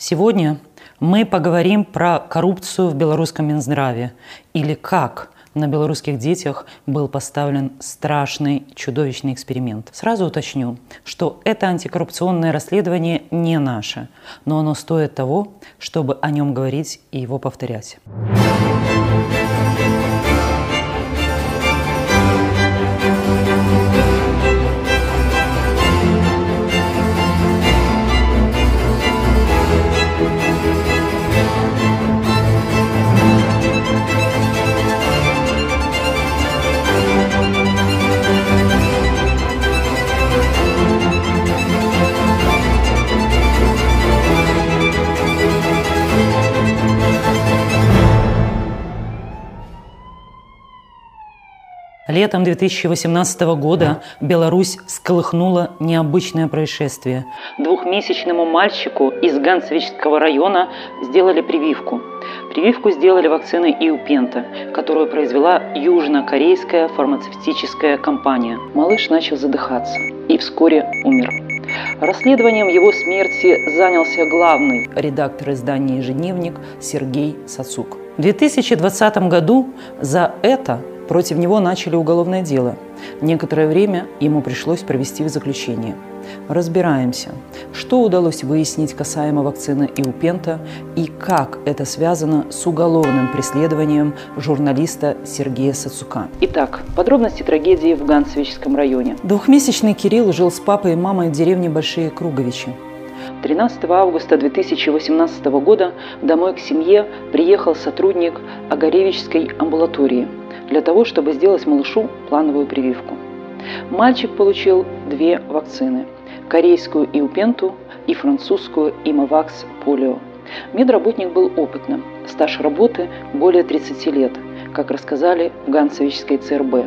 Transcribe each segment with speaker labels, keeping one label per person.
Speaker 1: Сегодня мы поговорим про коррупцию в белорусском Минздраве или как на белорусских детях был поставлен страшный, чудовищный эксперимент. Сразу уточню, что это антикоррупционное расследование не наше, но оно стоит того, чтобы о нем говорить и его повторять. Летом 2018 года Беларусь сколыхнула необычное происшествие. Двухмесячному мальчику из Ганцевичского района сделали прививку. Прививку сделали вакциной Иупента, которую произвела южнокорейская фармацевтическая компания. Малыш начал задыхаться и вскоре умер. Расследованием его смерти занялся главный редактор издания «Ежедневник» Сергей Сацук. В 2020 году за это Против него начали уголовное дело. Некоторое время ему пришлось провести в заключении. Разбираемся, что удалось выяснить касаемо вакцины Иупента и как это связано с уголовным преследованием журналиста Сергея Сацука. Итак, подробности трагедии в Ганцевичском районе. Двухмесячный Кирилл жил с папой и мамой в деревне Большие Круговичи. 13 августа 2018 года домой к семье приехал сотрудник Огаревичской амбулатории – для того, чтобы сделать малышу плановую прививку. Мальчик получил две вакцины – корейскую Иупенту и французскую Имавакс Полио. Медработник был опытным, стаж работы более 30 лет, как рассказали в Ганцевичской ЦРБ.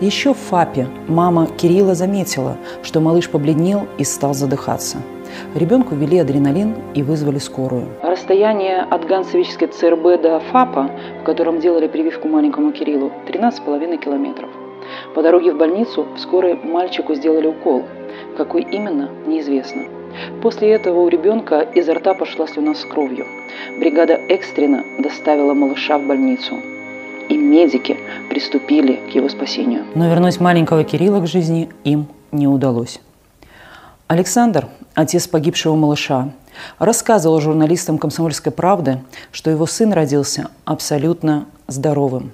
Speaker 1: Еще в ФАПе мама Кирилла заметила, что малыш побледнел и стал задыхаться – Ребенку ввели адреналин и вызвали скорую. Расстояние от Ганцевической ЦРБ до ФАПа, котором делали прививку маленькому Кириллу, 13,5 километров. По дороге в больницу в скорой мальчику сделали укол. Какой именно, неизвестно. После этого у ребенка изо рта пошла слюна с кровью. Бригада экстренно доставила малыша в больницу. И медики приступили к его спасению. Но вернуть маленького Кирилла к жизни им не удалось. Александр, отец погибшего малыша, рассказывал журналистам «Комсомольской правды», что его сын родился абсолютно здоровым.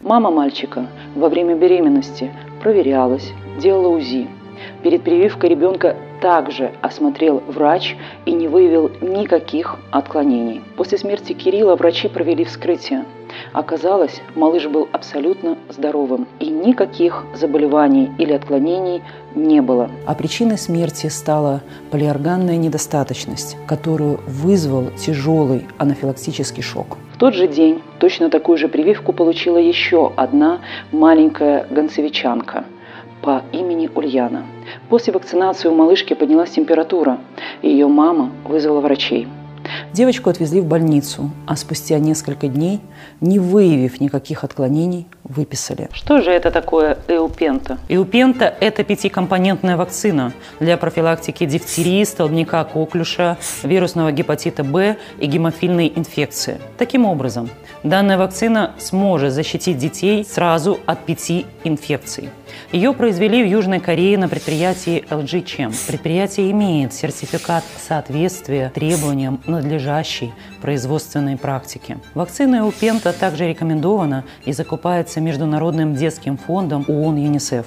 Speaker 1: Мама мальчика во время беременности проверялась, делала УЗИ. Перед прививкой ребенка также осмотрел врач и не выявил никаких отклонений. После смерти Кирилла врачи провели вскрытие – Оказалось, малыш был абсолютно здоровым, и никаких заболеваний или отклонений не было. А причиной смерти стала полиорганная недостаточность, которую вызвал тяжелый анафилактический шок. В тот же день точно такую же прививку получила еще одна маленькая гонцевичанка по имени Ульяна. После вакцинации у малышки поднялась температура, и ее мама вызвала врачей. Девочку отвезли в больницу, а спустя несколько дней, не выявив никаких отклонений, выписали. Что же это такое эупента? Эупента – это пятикомпонентная вакцина для профилактики дифтерии, столбняка коклюша, вирусного гепатита Б и гемофильной инфекции. Таким образом, данная вакцина сможет защитить детей сразу от пяти инфекций. Ее произвели в Южной Корее на предприятии LG Chem. Предприятие имеет сертификат соответствия требованиям надлежащей производственной практики. Вакцина Эупента также рекомендована и закупается Международным детским фондом ООН ЮНИСЕФ.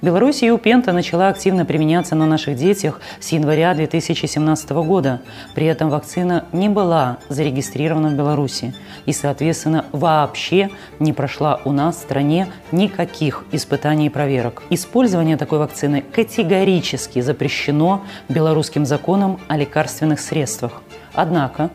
Speaker 1: В Беларуси Юпента начала активно применяться на наших детях с января 2017 года. При этом вакцина не была зарегистрирована в Беларуси и, соответственно, вообще не прошла у нас в стране никаких испытаний и проверок. Использование такой вакцины категорически запрещено белорусским законом о лекарственных средствах. Однако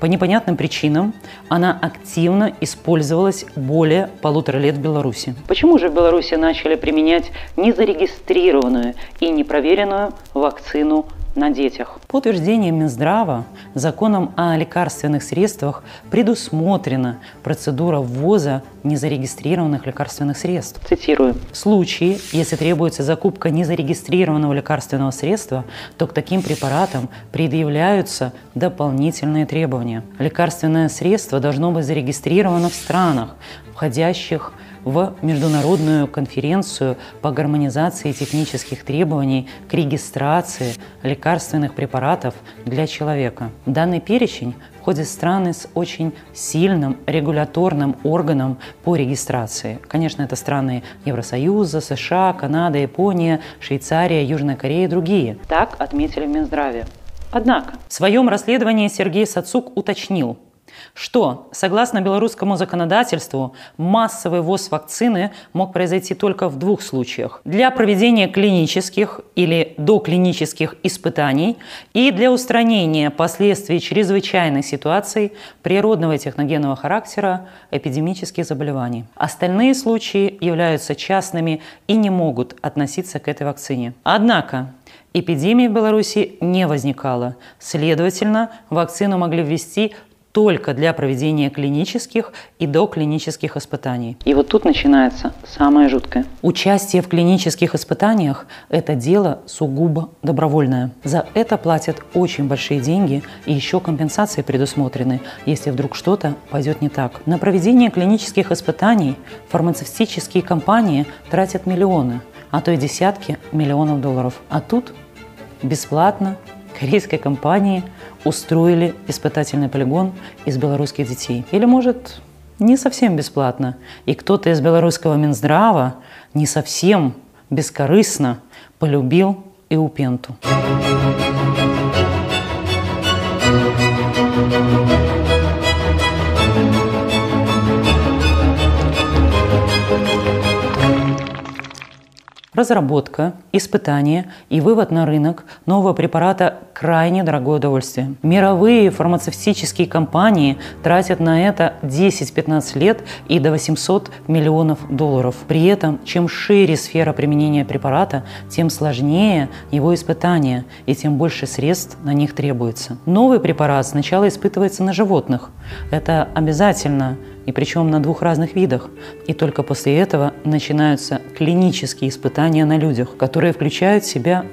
Speaker 1: по непонятным причинам она активно использовалась более полутора лет в Беларуси. Почему же в Беларуси начали применять незарегистрированную и непроверенную вакцину на детях. По утверждениям Минздрава, законом о лекарственных средствах предусмотрена процедура ввоза незарегистрированных лекарственных средств. Цитирую. В случае, если требуется закупка незарегистрированного лекарственного средства, то к таким препаратам предъявляются дополнительные требования. Лекарственное средство должно быть зарегистрировано в странах, входящих в в Международную конференцию по гармонизации технических требований к регистрации лекарственных препаратов для человека. Данный перечень входит в страны с очень сильным регуляторным органом по регистрации. Конечно, это страны Евросоюза, США, Канада, Япония, Швейцария, Южная Корея и другие. Так отметили в Минздраве. Однако в своем расследовании Сергей Сацук уточнил, что, согласно белорусскому законодательству, массовый ввоз вакцины мог произойти только в двух случаях. Для проведения клинических или доклинических испытаний и для устранения последствий чрезвычайных ситуаций природного и техногенного характера эпидемических заболеваний. Остальные случаи являются частными и не могут относиться к этой вакцине. Однако Эпидемии в Беларуси не возникало. Следовательно, вакцину могли ввести только для проведения клинических и доклинических испытаний. И вот тут начинается самое жуткое. Участие в клинических испытаниях – это дело сугубо добровольное. За это платят очень большие деньги, и еще компенсации предусмотрены, если вдруг что-то пойдет не так. На проведение клинических испытаний фармацевтические компании тратят миллионы, а то и десятки миллионов долларов. А тут бесплатно корейской компании – устроили испытательный полигон из белорусских детей. Или, может, не совсем бесплатно. И кто-то из белорусского Минздрава не совсем бескорыстно полюбил Эупенту. Разработка, испытание и вывод на рынок нового препарата – крайне дорогое удовольствие. Мировые фармацевтические компании тратят на это 10-15 лет и до 800 миллионов долларов. При этом, чем шире сфера применения препарата, тем сложнее его испытание и тем больше средств на них требуется. Новый препарат сначала испытывается на животных. Это обязательно и причем на двух разных видах. И только после этого начинаются клинические испытания на людях, которые включают в себя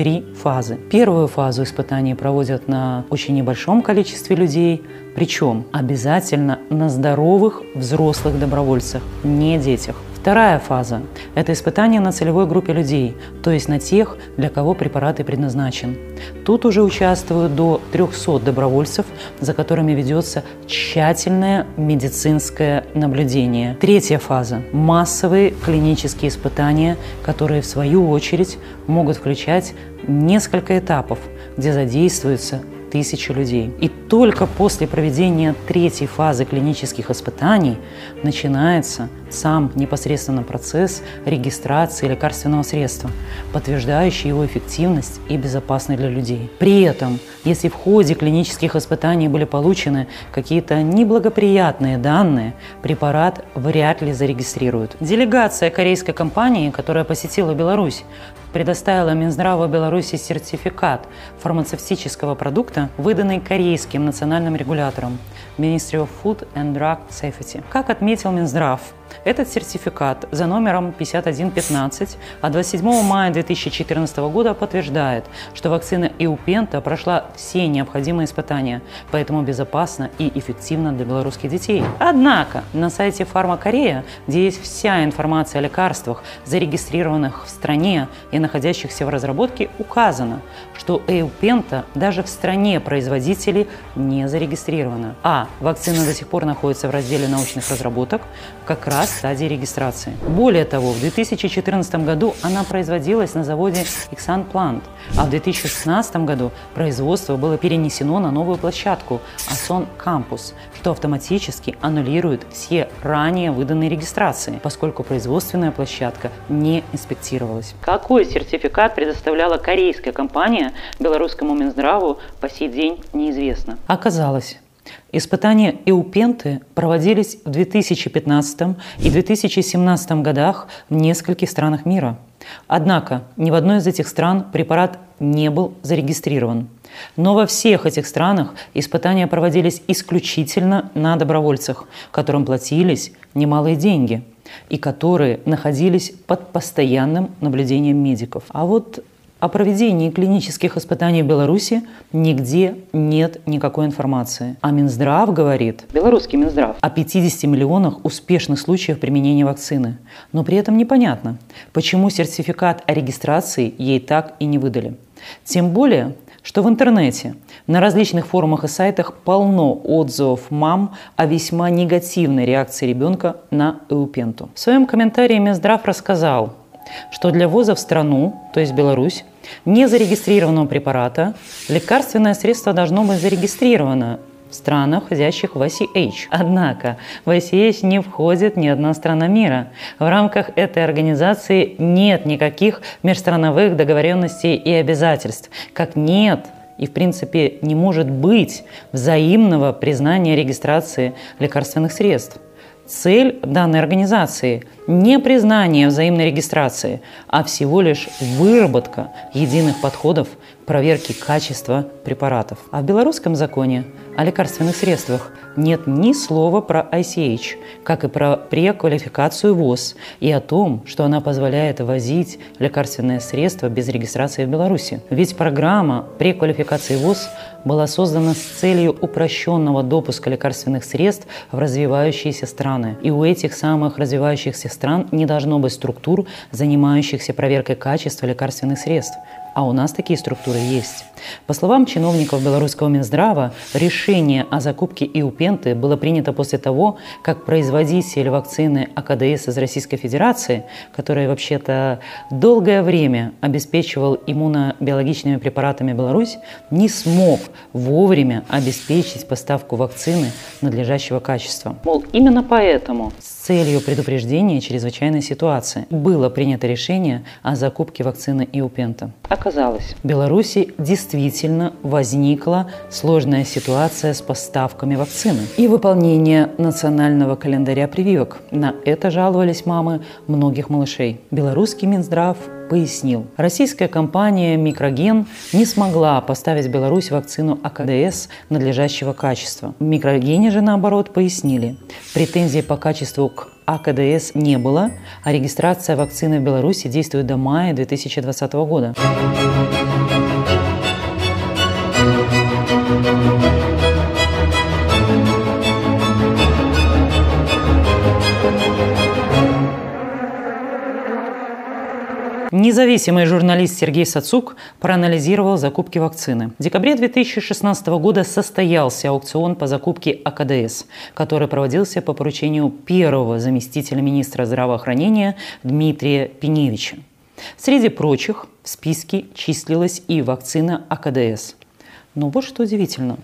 Speaker 1: три фазы. Первую фазу испытаний проводят на очень небольшом количестве людей, причем обязательно на здоровых взрослых добровольцах, не детях. Вторая фаза – это испытание на целевой группе людей, то есть на тех, для кого препарат и предназначен. Тут уже участвуют до 300 добровольцев, за которыми ведется тщательное медицинское наблюдение. Третья фаза – массовые клинические испытания, которые в свою очередь могут включать несколько этапов, где задействуются тысячи людей. И только после проведения третьей фазы клинических испытаний начинается сам непосредственно процесс регистрации лекарственного средства, подтверждающий его эффективность и безопасность для людей. При этом, если в ходе клинических испытаний были получены какие-то неблагоприятные данные, препарат вряд ли зарегистрируют. Делегация корейской компании, которая посетила Беларусь, предоставила Минздраву Беларуси сертификат фармацевтического продукта, выданный корейским национальным регулятором Ministry of Food and Drug Safety. Как отметил Минздрав, этот сертификат за номером 5115 от 27 мая 2014 года подтверждает, что вакцина Иупента прошла все необходимые испытания, поэтому безопасна и эффективна для белорусских детей. Однако на сайте Фармакорея, где есть вся информация о лекарствах, зарегистрированных в стране и находящихся в разработке, указано, что Эупента даже в стране производителей не зарегистрирована. А вакцина до сих пор находится в разделе научных разработок, как раз раз стадии регистрации. Более того, в 2014 году она производилась на заводе Ixan Plant, а в 2016 году производство было перенесено на новую площадку Ason Campus, что автоматически аннулирует все ранее выданные регистрации, поскольку производственная площадка не инспектировалась. Какой сертификат предоставляла корейская компания белорусскому Минздраву по сей день неизвестно. Оказалось, Испытания Эупенты проводились в 2015 и 2017 годах в нескольких странах мира. Однако ни в одной из этих стран препарат не был зарегистрирован. Но во всех этих странах испытания проводились исключительно на добровольцах, которым платились немалые деньги и которые находились под постоянным наблюдением медиков. А вот о проведении клинических испытаний в Беларуси нигде нет никакой информации. А Минздрав говорит, белорусский Минздрав, о 50 миллионах успешных случаев применения вакцины. Но при этом непонятно, почему сертификат о регистрации ей так и не выдали. Тем более, что в интернете на различных форумах и сайтах полно отзывов мам о весьма негативной реакции ребенка на эупенту. В своем комментарии Минздрав рассказал, что для ввоза в страну, то есть Беларусь, незарегистрированного препарата лекарственное средство должно быть зарегистрировано в странах, входящих в ICH. Однако в ICH не входит ни одна страна мира. В рамках этой организации нет никаких межстрановых договоренностей и обязательств, как нет и, в принципе, не может быть взаимного признания регистрации лекарственных средств. Цель данной организации – не признание взаимной регистрации, а всего лишь выработка единых подходов к проверке качества препаратов. А в белорусском законе о лекарственных средствах нет ни слова про ICH, как и про преквалификацию ВОЗ и о том, что она позволяет возить лекарственные средства без регистрации в Беларуси. Ведь программа преквалификации ВОЗ была создана с целью упрощенного допуска лекарственных средств в развивающиеся страны. И у этих самых развивающихся стран не должно быть структур, занимающихся проверкой качества лекарственных средств. А у нас такие структуры есть. По словам чиновников белорусского Минздрава, решение о закупке Иупенты было принято после того, как производитель вакцины АКДС из Российской Федерации, который вообще-то долгое время обеспечивал иммунобиологичными препаратами Беларусь, не смог вовремя обеспечить поставку вакцины надлежащего качества. Мол, именно поэтому с целью предупреждения чрезвычайной ситуации было принято решение о закупке вакцины Иупента. Оказалось, Беларуси действительно возникла сложная ситуация с поставками вакцины и выполнение национального календаря прививок. На это жаловались мамы многих малышей. Белорусский Минздрав пояснил, российская компания «Микроген» не смогла поставить в Беларусь вакцину АКДС надлежащего качества. В «Микрогене» же, наоборот, пояснили, претензий по качеству к АКДС не было, а регистрация вакцины в Беларуси действует до мая 2020 года. Независимый журналист Сергей Сацук проанализировал закупки вакцины. В декабре 2016 года состоялся аукцион по закупке АКДС, который проводился по поручению первого заместителя министра здравоохранения Дмитрия Пеневича. Среди прочих в списке числилась и вакцина АКДС. Но вот что удивительно.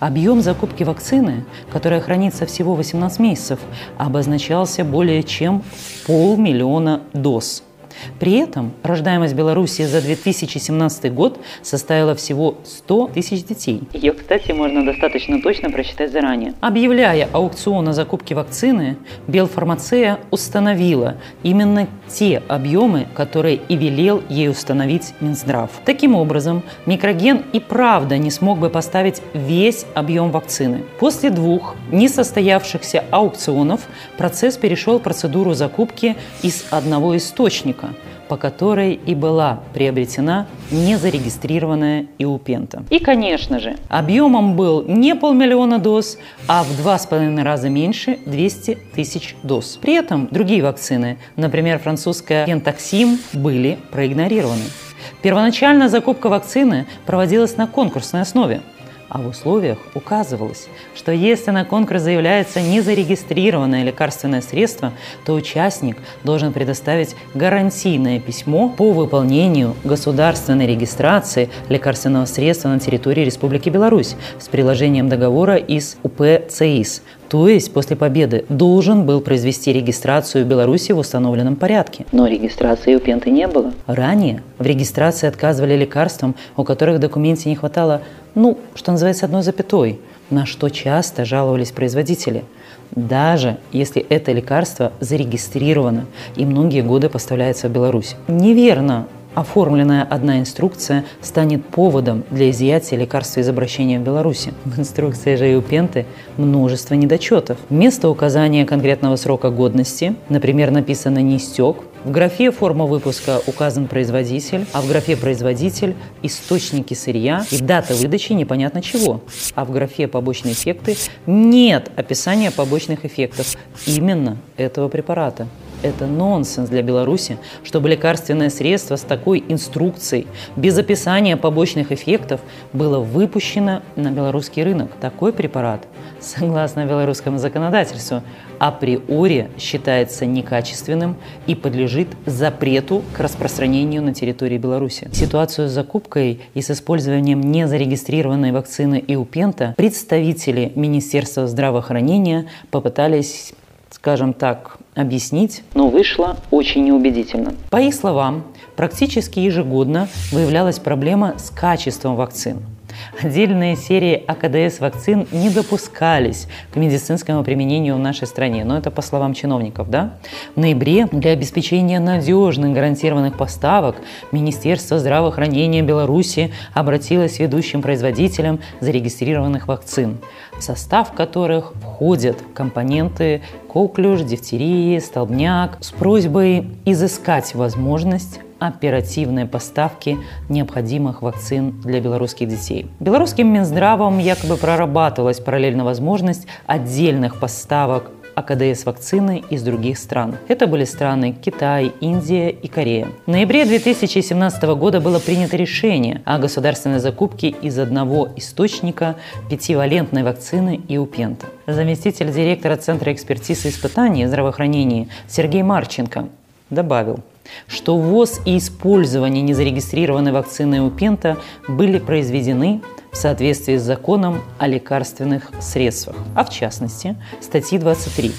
Speaker 1: Объем закупки вакцины, которая хранится всего 18 месяцев, обозначался более чем полмиллиона доз – при этом рождаемость Беларуси за 2017 год составила всего 100 тысяч детей. Ее, кстати, можно достаточно точно прочитать заранее. Объявляя аукцион о закупке вакцины, Белфармация установила именно те объемы, которые и велел ей установить Минздрав. Таким образом, микроген и правда не смог бы поставить весь объем вакцины. После двух несостоявшихся аукционов процесс перешел в процедуру закупки из одного источника – по которой и была приобретена незарегистрированная Иупента. И, конечно же, объемом был не полмиллиона доз, а в два с половиной раза меньше 200 тысяч доз. При этом другие вакцины, например, французская Кентаксим, были проигнорированы. Первоначально закупка вакцины проводилась на конкурсной основе – а в условиях указывалось, что если на конкурс заявляется незарегистрированное лекарственное средство, то участник должен предоставить гарантийное письмо по выполнению государственной регистрации лекарственного средства на территории Республики Беларусь с приложением договора из УП ЦИС, то есть после победы должен был произвести регистрацию в Беларуси в установленном порядке. Но регистрации у Пенты не было. Ранее в регистрации отказывали лекарствам, у которых в документе не хватало, ну, что называется, одной запятой. на что часто жаловались производители – даже если это лекарство зарегистрировано и многие годы поставляется в Беларусь. Неверно Оформленная одна инструкция станет поводом для изъятия лекарства из обращения в Беларуси. В инструкции же и у Пенты множество недочетов. Вместо указания конкретного срока годности, например, написано «не истек», в графе «Форма выпуска» указан производитель, а в графе «Производитель» – источники сырья и дата выдачи непонятно чего. А в графе «Побочные эффекты» нет описания побочных эффектов именно этого препарата. Это нонсенс для Беларуси, чтобы лекарственное средство с такой инструкцией, без описания побочных эффектов, было выпущено на белорусский рынок. Такой препарат, согласно белорусскому законодательству, априори считается некачественным и подлежит запрету к распространению на территории Беларуси. Ситуацию с закупкой и с использованием незарегистрированной вакцины Иупента представители Министерства здравоохранения попытались скажем так, объяснить, но вышло очень неубедительно. По их словам, практически ежегодно выявлялась проблема с качеством вакцин. Отдельные серии АКДС вакцин не допускались к медицинскому применению в нашей стране, но это по словам чиновников. Да? В ноябре для обеспечения надежных гарантированных поставок Министерство здравоохранения Беларуси обратилось к ведущим производителям зарегистрированных вакцин, в состав которых входят компоненты коклюш, дифтерии, столбняк, с просьбой изыскать возможность оперативной поставки необходимых вакцин для белорусских детей. Белорусским Минздравом якобы прорабатывалась параллельно возможность отдельных поставок АКДС вакцины из других стран. Это были страны Китай, Индия и Корея. В ноябре 2017 года было принято решение о государственной закупке из одного источника пятивалентной вакцины Иупента. Заместитель директора Центра экспертизы и испытаний здравоохранения Сергей Марченко добавил, что ввоз и использование незарегистрированной вакцины Иупента были произведены в соответствии с законом о лекарственных средствах, а в частности статьи 23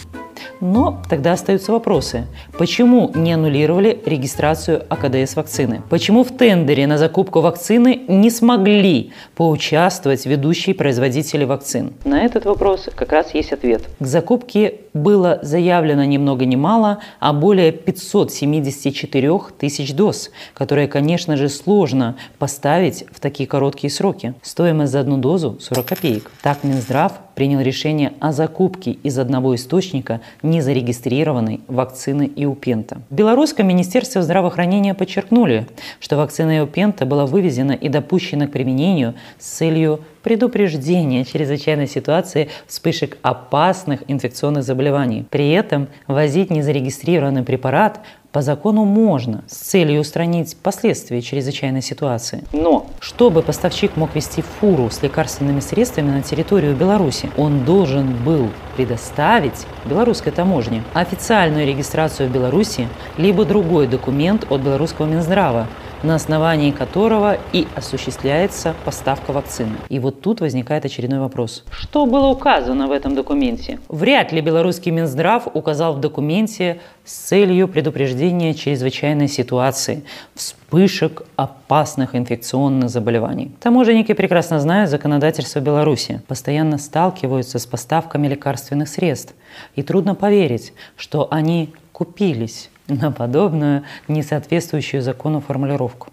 Speaker 1: но тогда остаются вопросы. Почему не аннулировали регистрацию АКДС вакцины? Почему в тендере на закупку вакцины не смогли поучаствовать ведущие производители вакцин? На этот вопрос как раз есть ответ. К закупке было заявлено ни много ни мало, а более 574 тысяч доз, которые, конечно же, сложно поставить в такие короткие сроки. Стоимость за одну дозу 40 копеек. Так Минздрав принял решение о закупке из одного источника незарегистрированной вакцины Иупента. В Белорусском министерстве здравоохранения подчеркнули, что вакцина Иупента была вывезена и допущена к применению с целью предупреждения чрезвычайной ситуации вспышек опасных инфекционных заболеваний. При этом возить незарегистрированный препарат по закону можно с целью устранить последствия чрезвычайной ситуации. Но чтобы поставщик мог вести фуру с лекарственными средствами на территорию Беларуси, он должен был предоставить белорусской таможне официальную регистрацию в Беларуси либо другой документ от белорусского Минздрава, на основании которого и осуществляется поставка вакцины. И вот тут возникает очередной вопрос. Что было указано в этом документе? Вряд ли белорусский Минздрав указал в документе с целью предупреждения чрезвычайной ситуации, вспышек опасных инфекционных заболеваний. Таможенники прекрасно знают законодательство Беларуси, постоянно сталкиваются с поставками лекарственных средств. И трудно поверить, что они купились на подобную несоответствующую закону формулировку.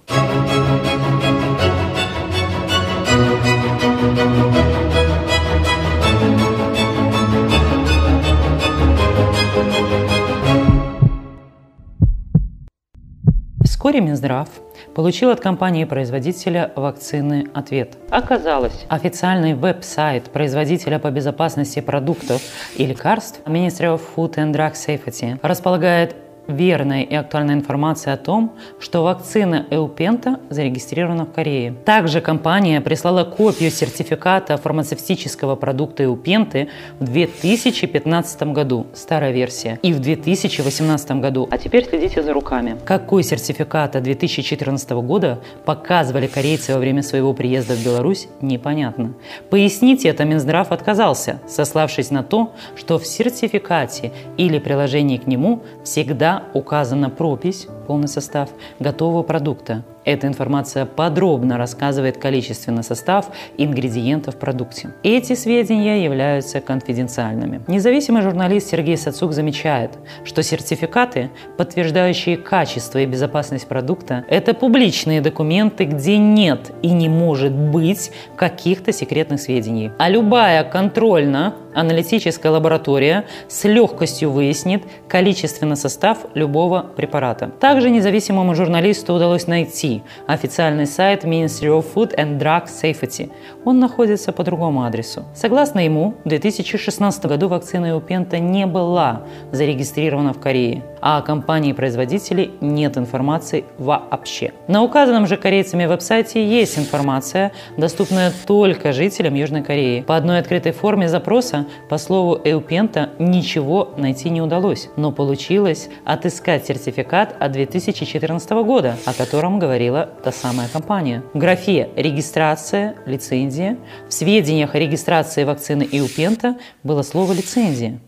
Speaker 1: Вскоре Минздрав получил от компании-производителя вакцины ответ. Оказалось, официальный веб-сайт производителя по безопасности продуктов и лекарств Ministry of Food and Drug Safety располагает верная и актуальная информация о том, что вакцина Эупента зарегистрирована в Корее. Также компания прислала копию сертификата фармацевтического продукта Эупенты в 2015 году, старая версия, и в 2018 году. А теперь следите за руками. Какой сертификат от 2014 года показывали корейцы во время своего приезда в Беларусь, непонятно. Пояснить это Минздрав отказался, сославшись на то, что в сертификате или приложении к нему всегда указана пропись, полный состав готового продукта. Эта информация подробно рассказывает количественный состав ингредиентов в продукте. Эти сведения являются конфиденциальными. Независимый журналист Сергей Сацук замечает, что сертификаты, подтверждающие качество и безопасность продукта, это публичные документы, где нет и не может быть каких-то секретных сведений. А любая контрольно аналитическая лаборатория с легкостью выяснит количественный состав любого препарата. Также независимому журналисту удалось найти официальный сайт Ministry of Food and Drug Safety. Он находится по другому адресу. Согласно ему, в 2016 году вакцина Eupenta не была зарегистрирована в Корее, а о компании-производителей нет информации вообще. На указанном же корейцами веб-сайте есть информация, доступная только жителям Южной Кореи. По одной открытой форме запроса по слову Эупента ничего найти не удалось, но получилось отыскать сертификат от 2014 года, о котором говорила та самая компания. В графе «Регистрация», «Лицензия» в сведениях о регистрации вакцины Эупента было слово «лицензия»,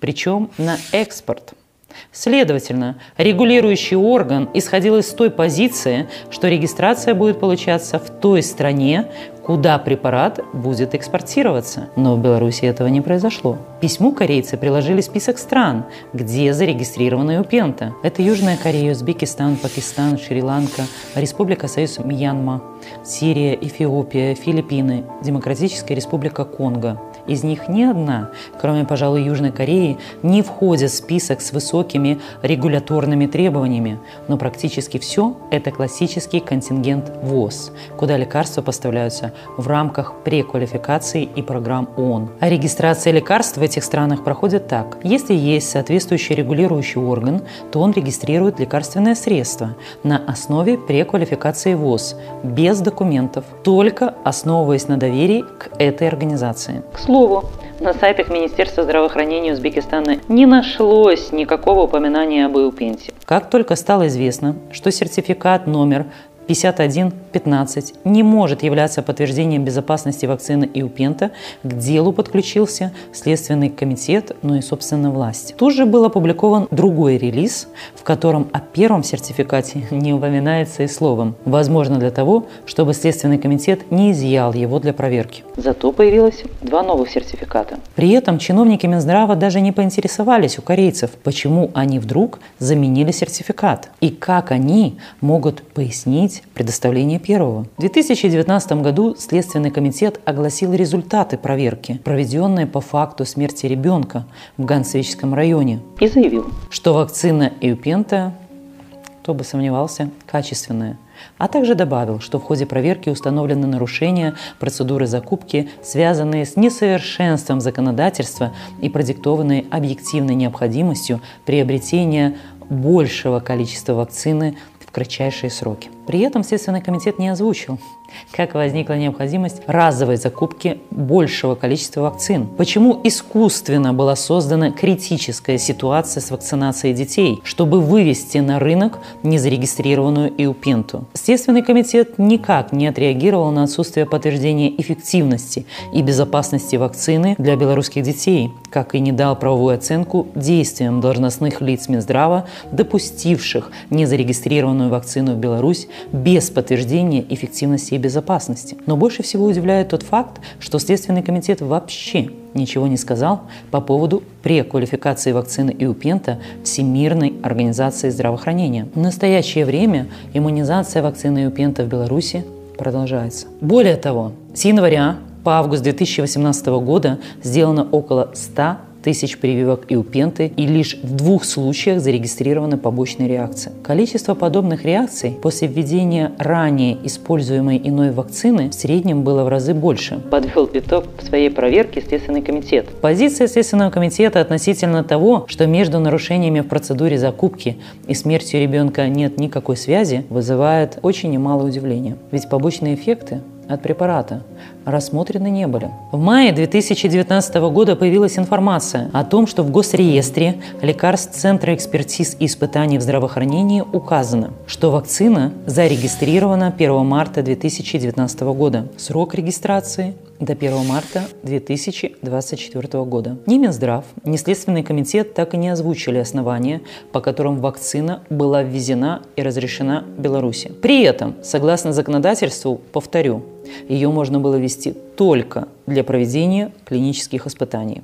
Speaker 1: причем на экспорт – Следовательно, регулирующий орган исходил из той позиции, что регистрация будет получаться в той стране, куда препарат будет экспортироваться. Но в Беларуси этого не произошло. письму корейцы приложили список стран, где зарегистрированы упента. Это Южная Корея, Узбекистан, Пакистан, Шри-Ланка, Республика Союз Мьянма, Сирия, Эфиопия, Филиппины, Демократическая Республика Конго. Из них ни одна, кроме, пожалуй, Южной Кореи, не входит в список с высокими регуляторными требованиями, но практически все – это классический контингент ВОЗ, куда лекарства поставляются в рамках преквалификации и программ ООН. А регистрация лекарств в этих странах проходит так. Если есть соответствующий регулирующий орган, то он регистрирует лекарственное средство на основе преквалификации ВОЗ, без документов, только основываясь на доверии к этой организации. К слову, на сайтах Министерства здравоохранения Узбекистана не нашлось никакого упоминания об Эупенте. Как только стало известно, что сертификат номер 5115 не может являться подтверждением безопасности вакцины Иупента, к делу подключился Следственный комитет, ну и, собственно, власть. Тут же был опубликован другой релиз, в котором о первом сертификате не упоминается и словом. Возможно, для того, чтобы Следственный комитет не изъял его для проверки. Зато появилось два новых сертификата. При этом чиновники Минздрава даже не поинтересовались у корейцев, почему они вдруг заменили сертификат и как они могут пояснить предоставления первого. В 2019 году Следственный комитет огласил результаты проверки, проведенные по факту смерти ребенка в Гансвическом районе, и заявил, что вакцина Эупента, кто бы сомневался, качественная – а также добавил, что в ходе проверки установлены нарушения процедуры закупки, связанные с несовершенством законодательства и продиктованные объективной необходимостью приобретения большего количества вакцины в кратчайшие сроки. При этом Следственный комитет не озвучил, как возникла необходимость разовой закупки большего количества вакцин. Почему искусственно была создана критическая ситуация с вакцинацией детей, чтобы вывести на рынок незарегистрированную иупенту. Следственный комитет никак не отреагировал на отсутствие подтверждения эффективности и безопасности вакцины для белорусских детей, как и не дал правовую оценку действиям должностных лиц Минздрава, допустивших незарегистрированную вакцину в Беларусь без подтверждения эффективности и безопасности. Но больше всего удивляет тот факт, что Следственный комитет вообще ничего не сказал по поводу преквалификации вакцины Иупента Всемирной организации здравоохранения. В настоящее время иммунизация вакцины Иупента в Беларуси продолжается. Более того, с января по август 2018 года сделано около 100 тысяч прививок и упенты, и лишь в двух случаях зарегистрированы побочные реакции. Количество подобных реакций после введения ранее используемой иной вакцины в среднем было в разы больше. Подвел итог в своей проверке Следственный комитет. Позиция Следственного комитета относительно того, что между нарушениями в процедуре закупки и смертью ребенка нет никакой связи, вызывает очень немало удивления. Ведь побочные эффекты от препарата рассмотрены не были. В мае 2019 года появилась информация о том, что в госреестре лекарств Центра экспертиз и испытаний в здравоохранении указано, что вакцина зарегистрирована 1 марта 2019 года. Срок регистрации до 1 марта 2024 года. Ни Минздрав, ни Следственный комитет так и не озвучили основания, по которым вакцина была ввезена и разрешена Беларуси. При этом, согласно законодательству, повторю, ее можно было вести только для проведения клинических испытаний.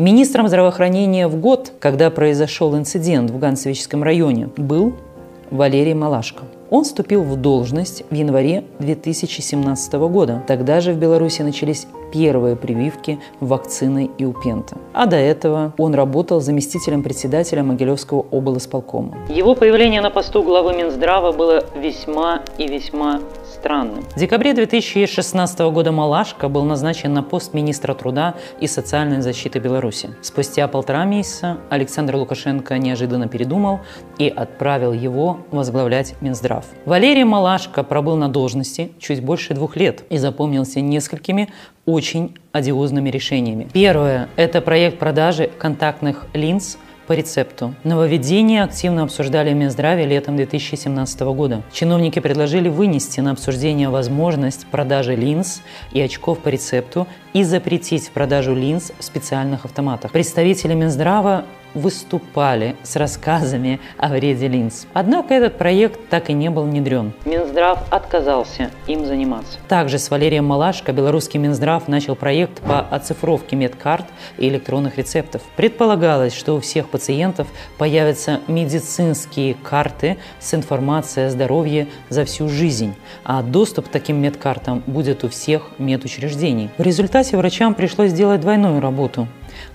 Speaker 1: Министром здравоохранения в год, когда произошел инцидент в Ганцевическом районе, был Валерий Малашко. Он вступил в должность в январе 2017 года. Тогда же в Беларуси начались первые прививки вакциной и упента. А до этого он работал заместителем председателя Могилевского облсполкома. Его появление на посту главы Минздрава было весьма и весьма странным. В декабре 2016 года Малашко был назначен на пост министра труда и социальной защиты Беларуси. Спустя полтора месяца Александр Лукашенко неожиданно передумал и отправил его возглавлять Минздрав. Валерий Малашко пробыл на должности чуть больше двух лет и запомнился несколькими очень одиозными решениями. Первое – это проект продажи контактных линз – по рецепту. Нововведения активно обсуждали Минздраве летом 2017 года. Чиновники предложили вынести на обсуждение возможность продажи линз и очков по рецепту и запретить продажу линз в специальных автоматах. Представители Минздрава выступали с рассказами о вреде линз. Однако этот проект так и не был внедрен. Минздрав отказался им заниматься. Также с Валерием Малашко белорусский Минздрав начал проект по оцифровке медкарт и электронных рецептов. Предполагалось, что у всех пациентов появятся медицинские карты с информацией о здоровье за всю жизнь, а доступ к таким медкартам будет у всех медучреждений. В результате врачам пришлось сделать двойную работу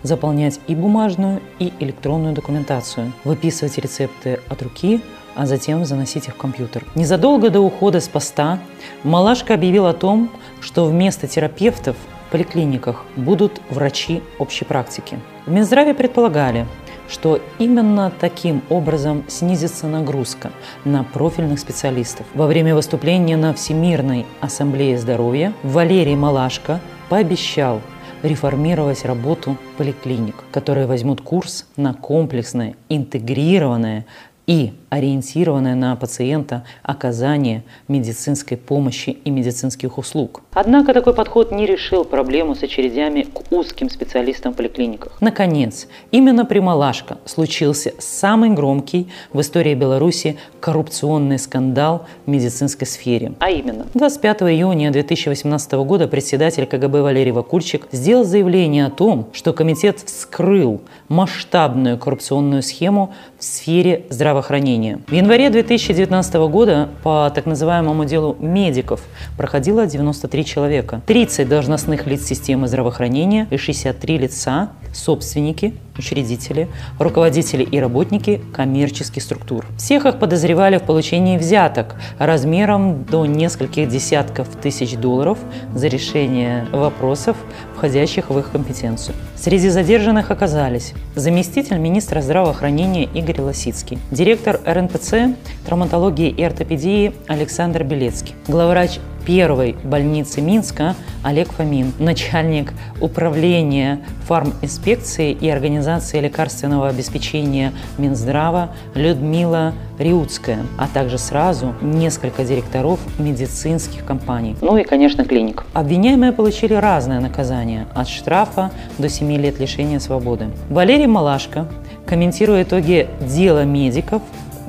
Speaker 1: заполнять и бумажную, и электронную документацию, выписывать рецепты от руки, а затем заносить их в компьютер. Незадолго до ухода с поста Малашка объявил о том, что вместо терапевтов в поликлиниках будут врачи общей практики. В Минздраве предполагали, что именно таким образом снизится нагрузка на профильных специалистов. Во время выступления на Всемирной ассамблее здоровья Валерий Малашко пообещал реформировать работу поликлиник, которые возьмут курс на комплексное, интегрированное и ориентированное на пациента оказание медицинской помощи и медицинских услуг. Однако такой подход не решил проблему с очередями к узким специалистам в поликлиниках. Наконец, именно при Малашко случился самый громкий в истории Беларуси коррупционный скандал в медицинской сфере. А именно, 25 июня 2018 года председатель КГБ Валерий Вакульчик сделал заявление о том, что комитет вскрыл масштабную коррупционную схему в сфере здравоохранения. В январе 2019 года по так называемому делу медиков проходило 93 человека. 30 должностных лиц системы здравоохранения и 63 лица, собственники, учредители, руководители и работники коммерческих структур. Всех их подозревали в получении взяток размером до нескольких десятков тысяч долларов за решение вопросов, входящих в их компетенцию. Среди задержанных оказались заместитель министра здравоохранения Игорь Лосицкий, директор РНПЦ травматологии и ортопедии Александр Белецкий, главврач первой больницы Минска Олег Фомин, начальник управления фарминспекции и организации лекарственного обеспечения Минздрава Людмила Риутская, а также сразу несколько директоров медицинских компаний. Ну и, конечно, клиник. Обвиняемые получили разное наказание – от штрафа до 7 лет лишения свободы. Валерий Малашко, комментируя итоги дела медиков,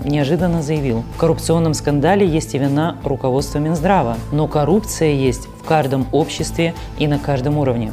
Speaker 1: неожиданно заявил, в коррупционном скандале есть и вина руководства Минздрава, но коррупция есть в каждом обществе и на каждом уровне.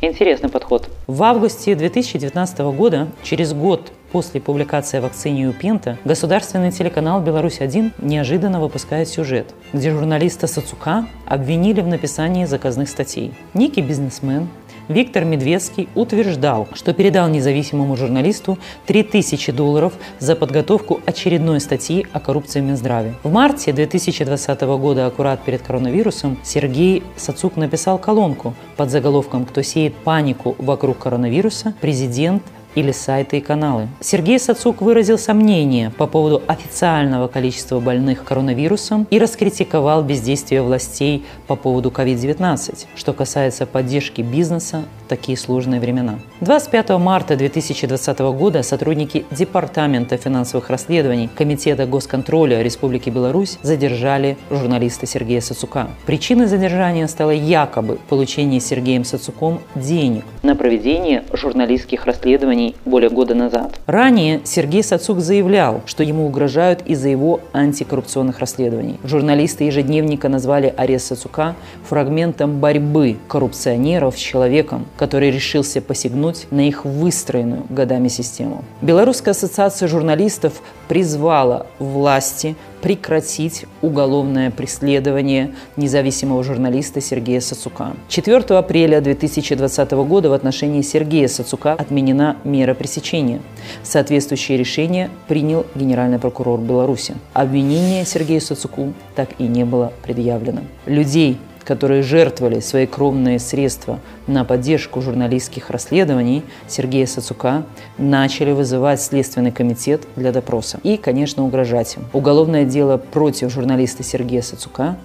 Speaker 1: Интересный подход. В августе 2019 года, через год после публикации о вакцине Юпента, государственный телеканал «Беларусь-1» неожиданно выпускает сюжет, где журналиста Сацука обвинили в написании заказных статей. Некий бизнесмен Виктор Медведский утверждал, что передал независимому журналисту 3000 долларов за подготовку очередной статьи о коррупции в Минздраве. В марте 2020 года, аккурат перед коронавирусом, Сергей Сацук написал колонку под заголовком «Кто сеет панику вокруг коронавируса, президент или сайты и каналы. Сергей Сацук выразил сомнение по поводу официального количества больных коронавирусом и раскритиковал бездействие властей по поводу COVID-19, что касается поддержки бизнеса в такие сложные времена. 25 марта 2020 года сотрудники Департамента финансовых расследований Комитета госконтроля Республики Беларусь задержали журналиста Сергея Сацука. Причиной задержания стало якобы получение Сергеем Сацуком денег на проведение журналистских расследований более года назад. Ранее Сергей Сацук заявлял, что ему угрожают из-за его антикоррупционных расследований. Журналисты ежедневника назвали арест Сацука фрагментом борьбы коррупционеров с человеком, который решился посягнуть на их выстроенную годами систему. Белорусская ассоциация журналистов призвала власти прекратить уголовное преследование независимого журналиста Сергея Сацука. 4 апреля 2020 года в отношении Сергея Сацука отменена мера пресечения. Соответствующее решение принял генеральный прокурор Беларуси. Обвинение Сергею Сацуку так и не было предъявлено. Людей, которые жертвовали свои кровные средства на поддержку журналистских расследований Сергея Сацука, начали вызывать Следственный комитет для допроса и, конечно, угрожать им. Уголовное дело против журналиста Сергея Сацука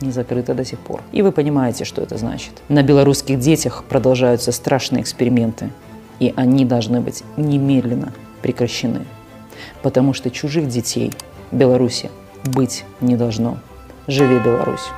Speaker 1: не закрыто до сих пор. И вы понимаете, что это значит. На белорусских детях продолжаются страшные эксперименты, и они должны быть немедленно прекращены, потому что чужих детей в Беларуси быть не должно. Живи Беларусь!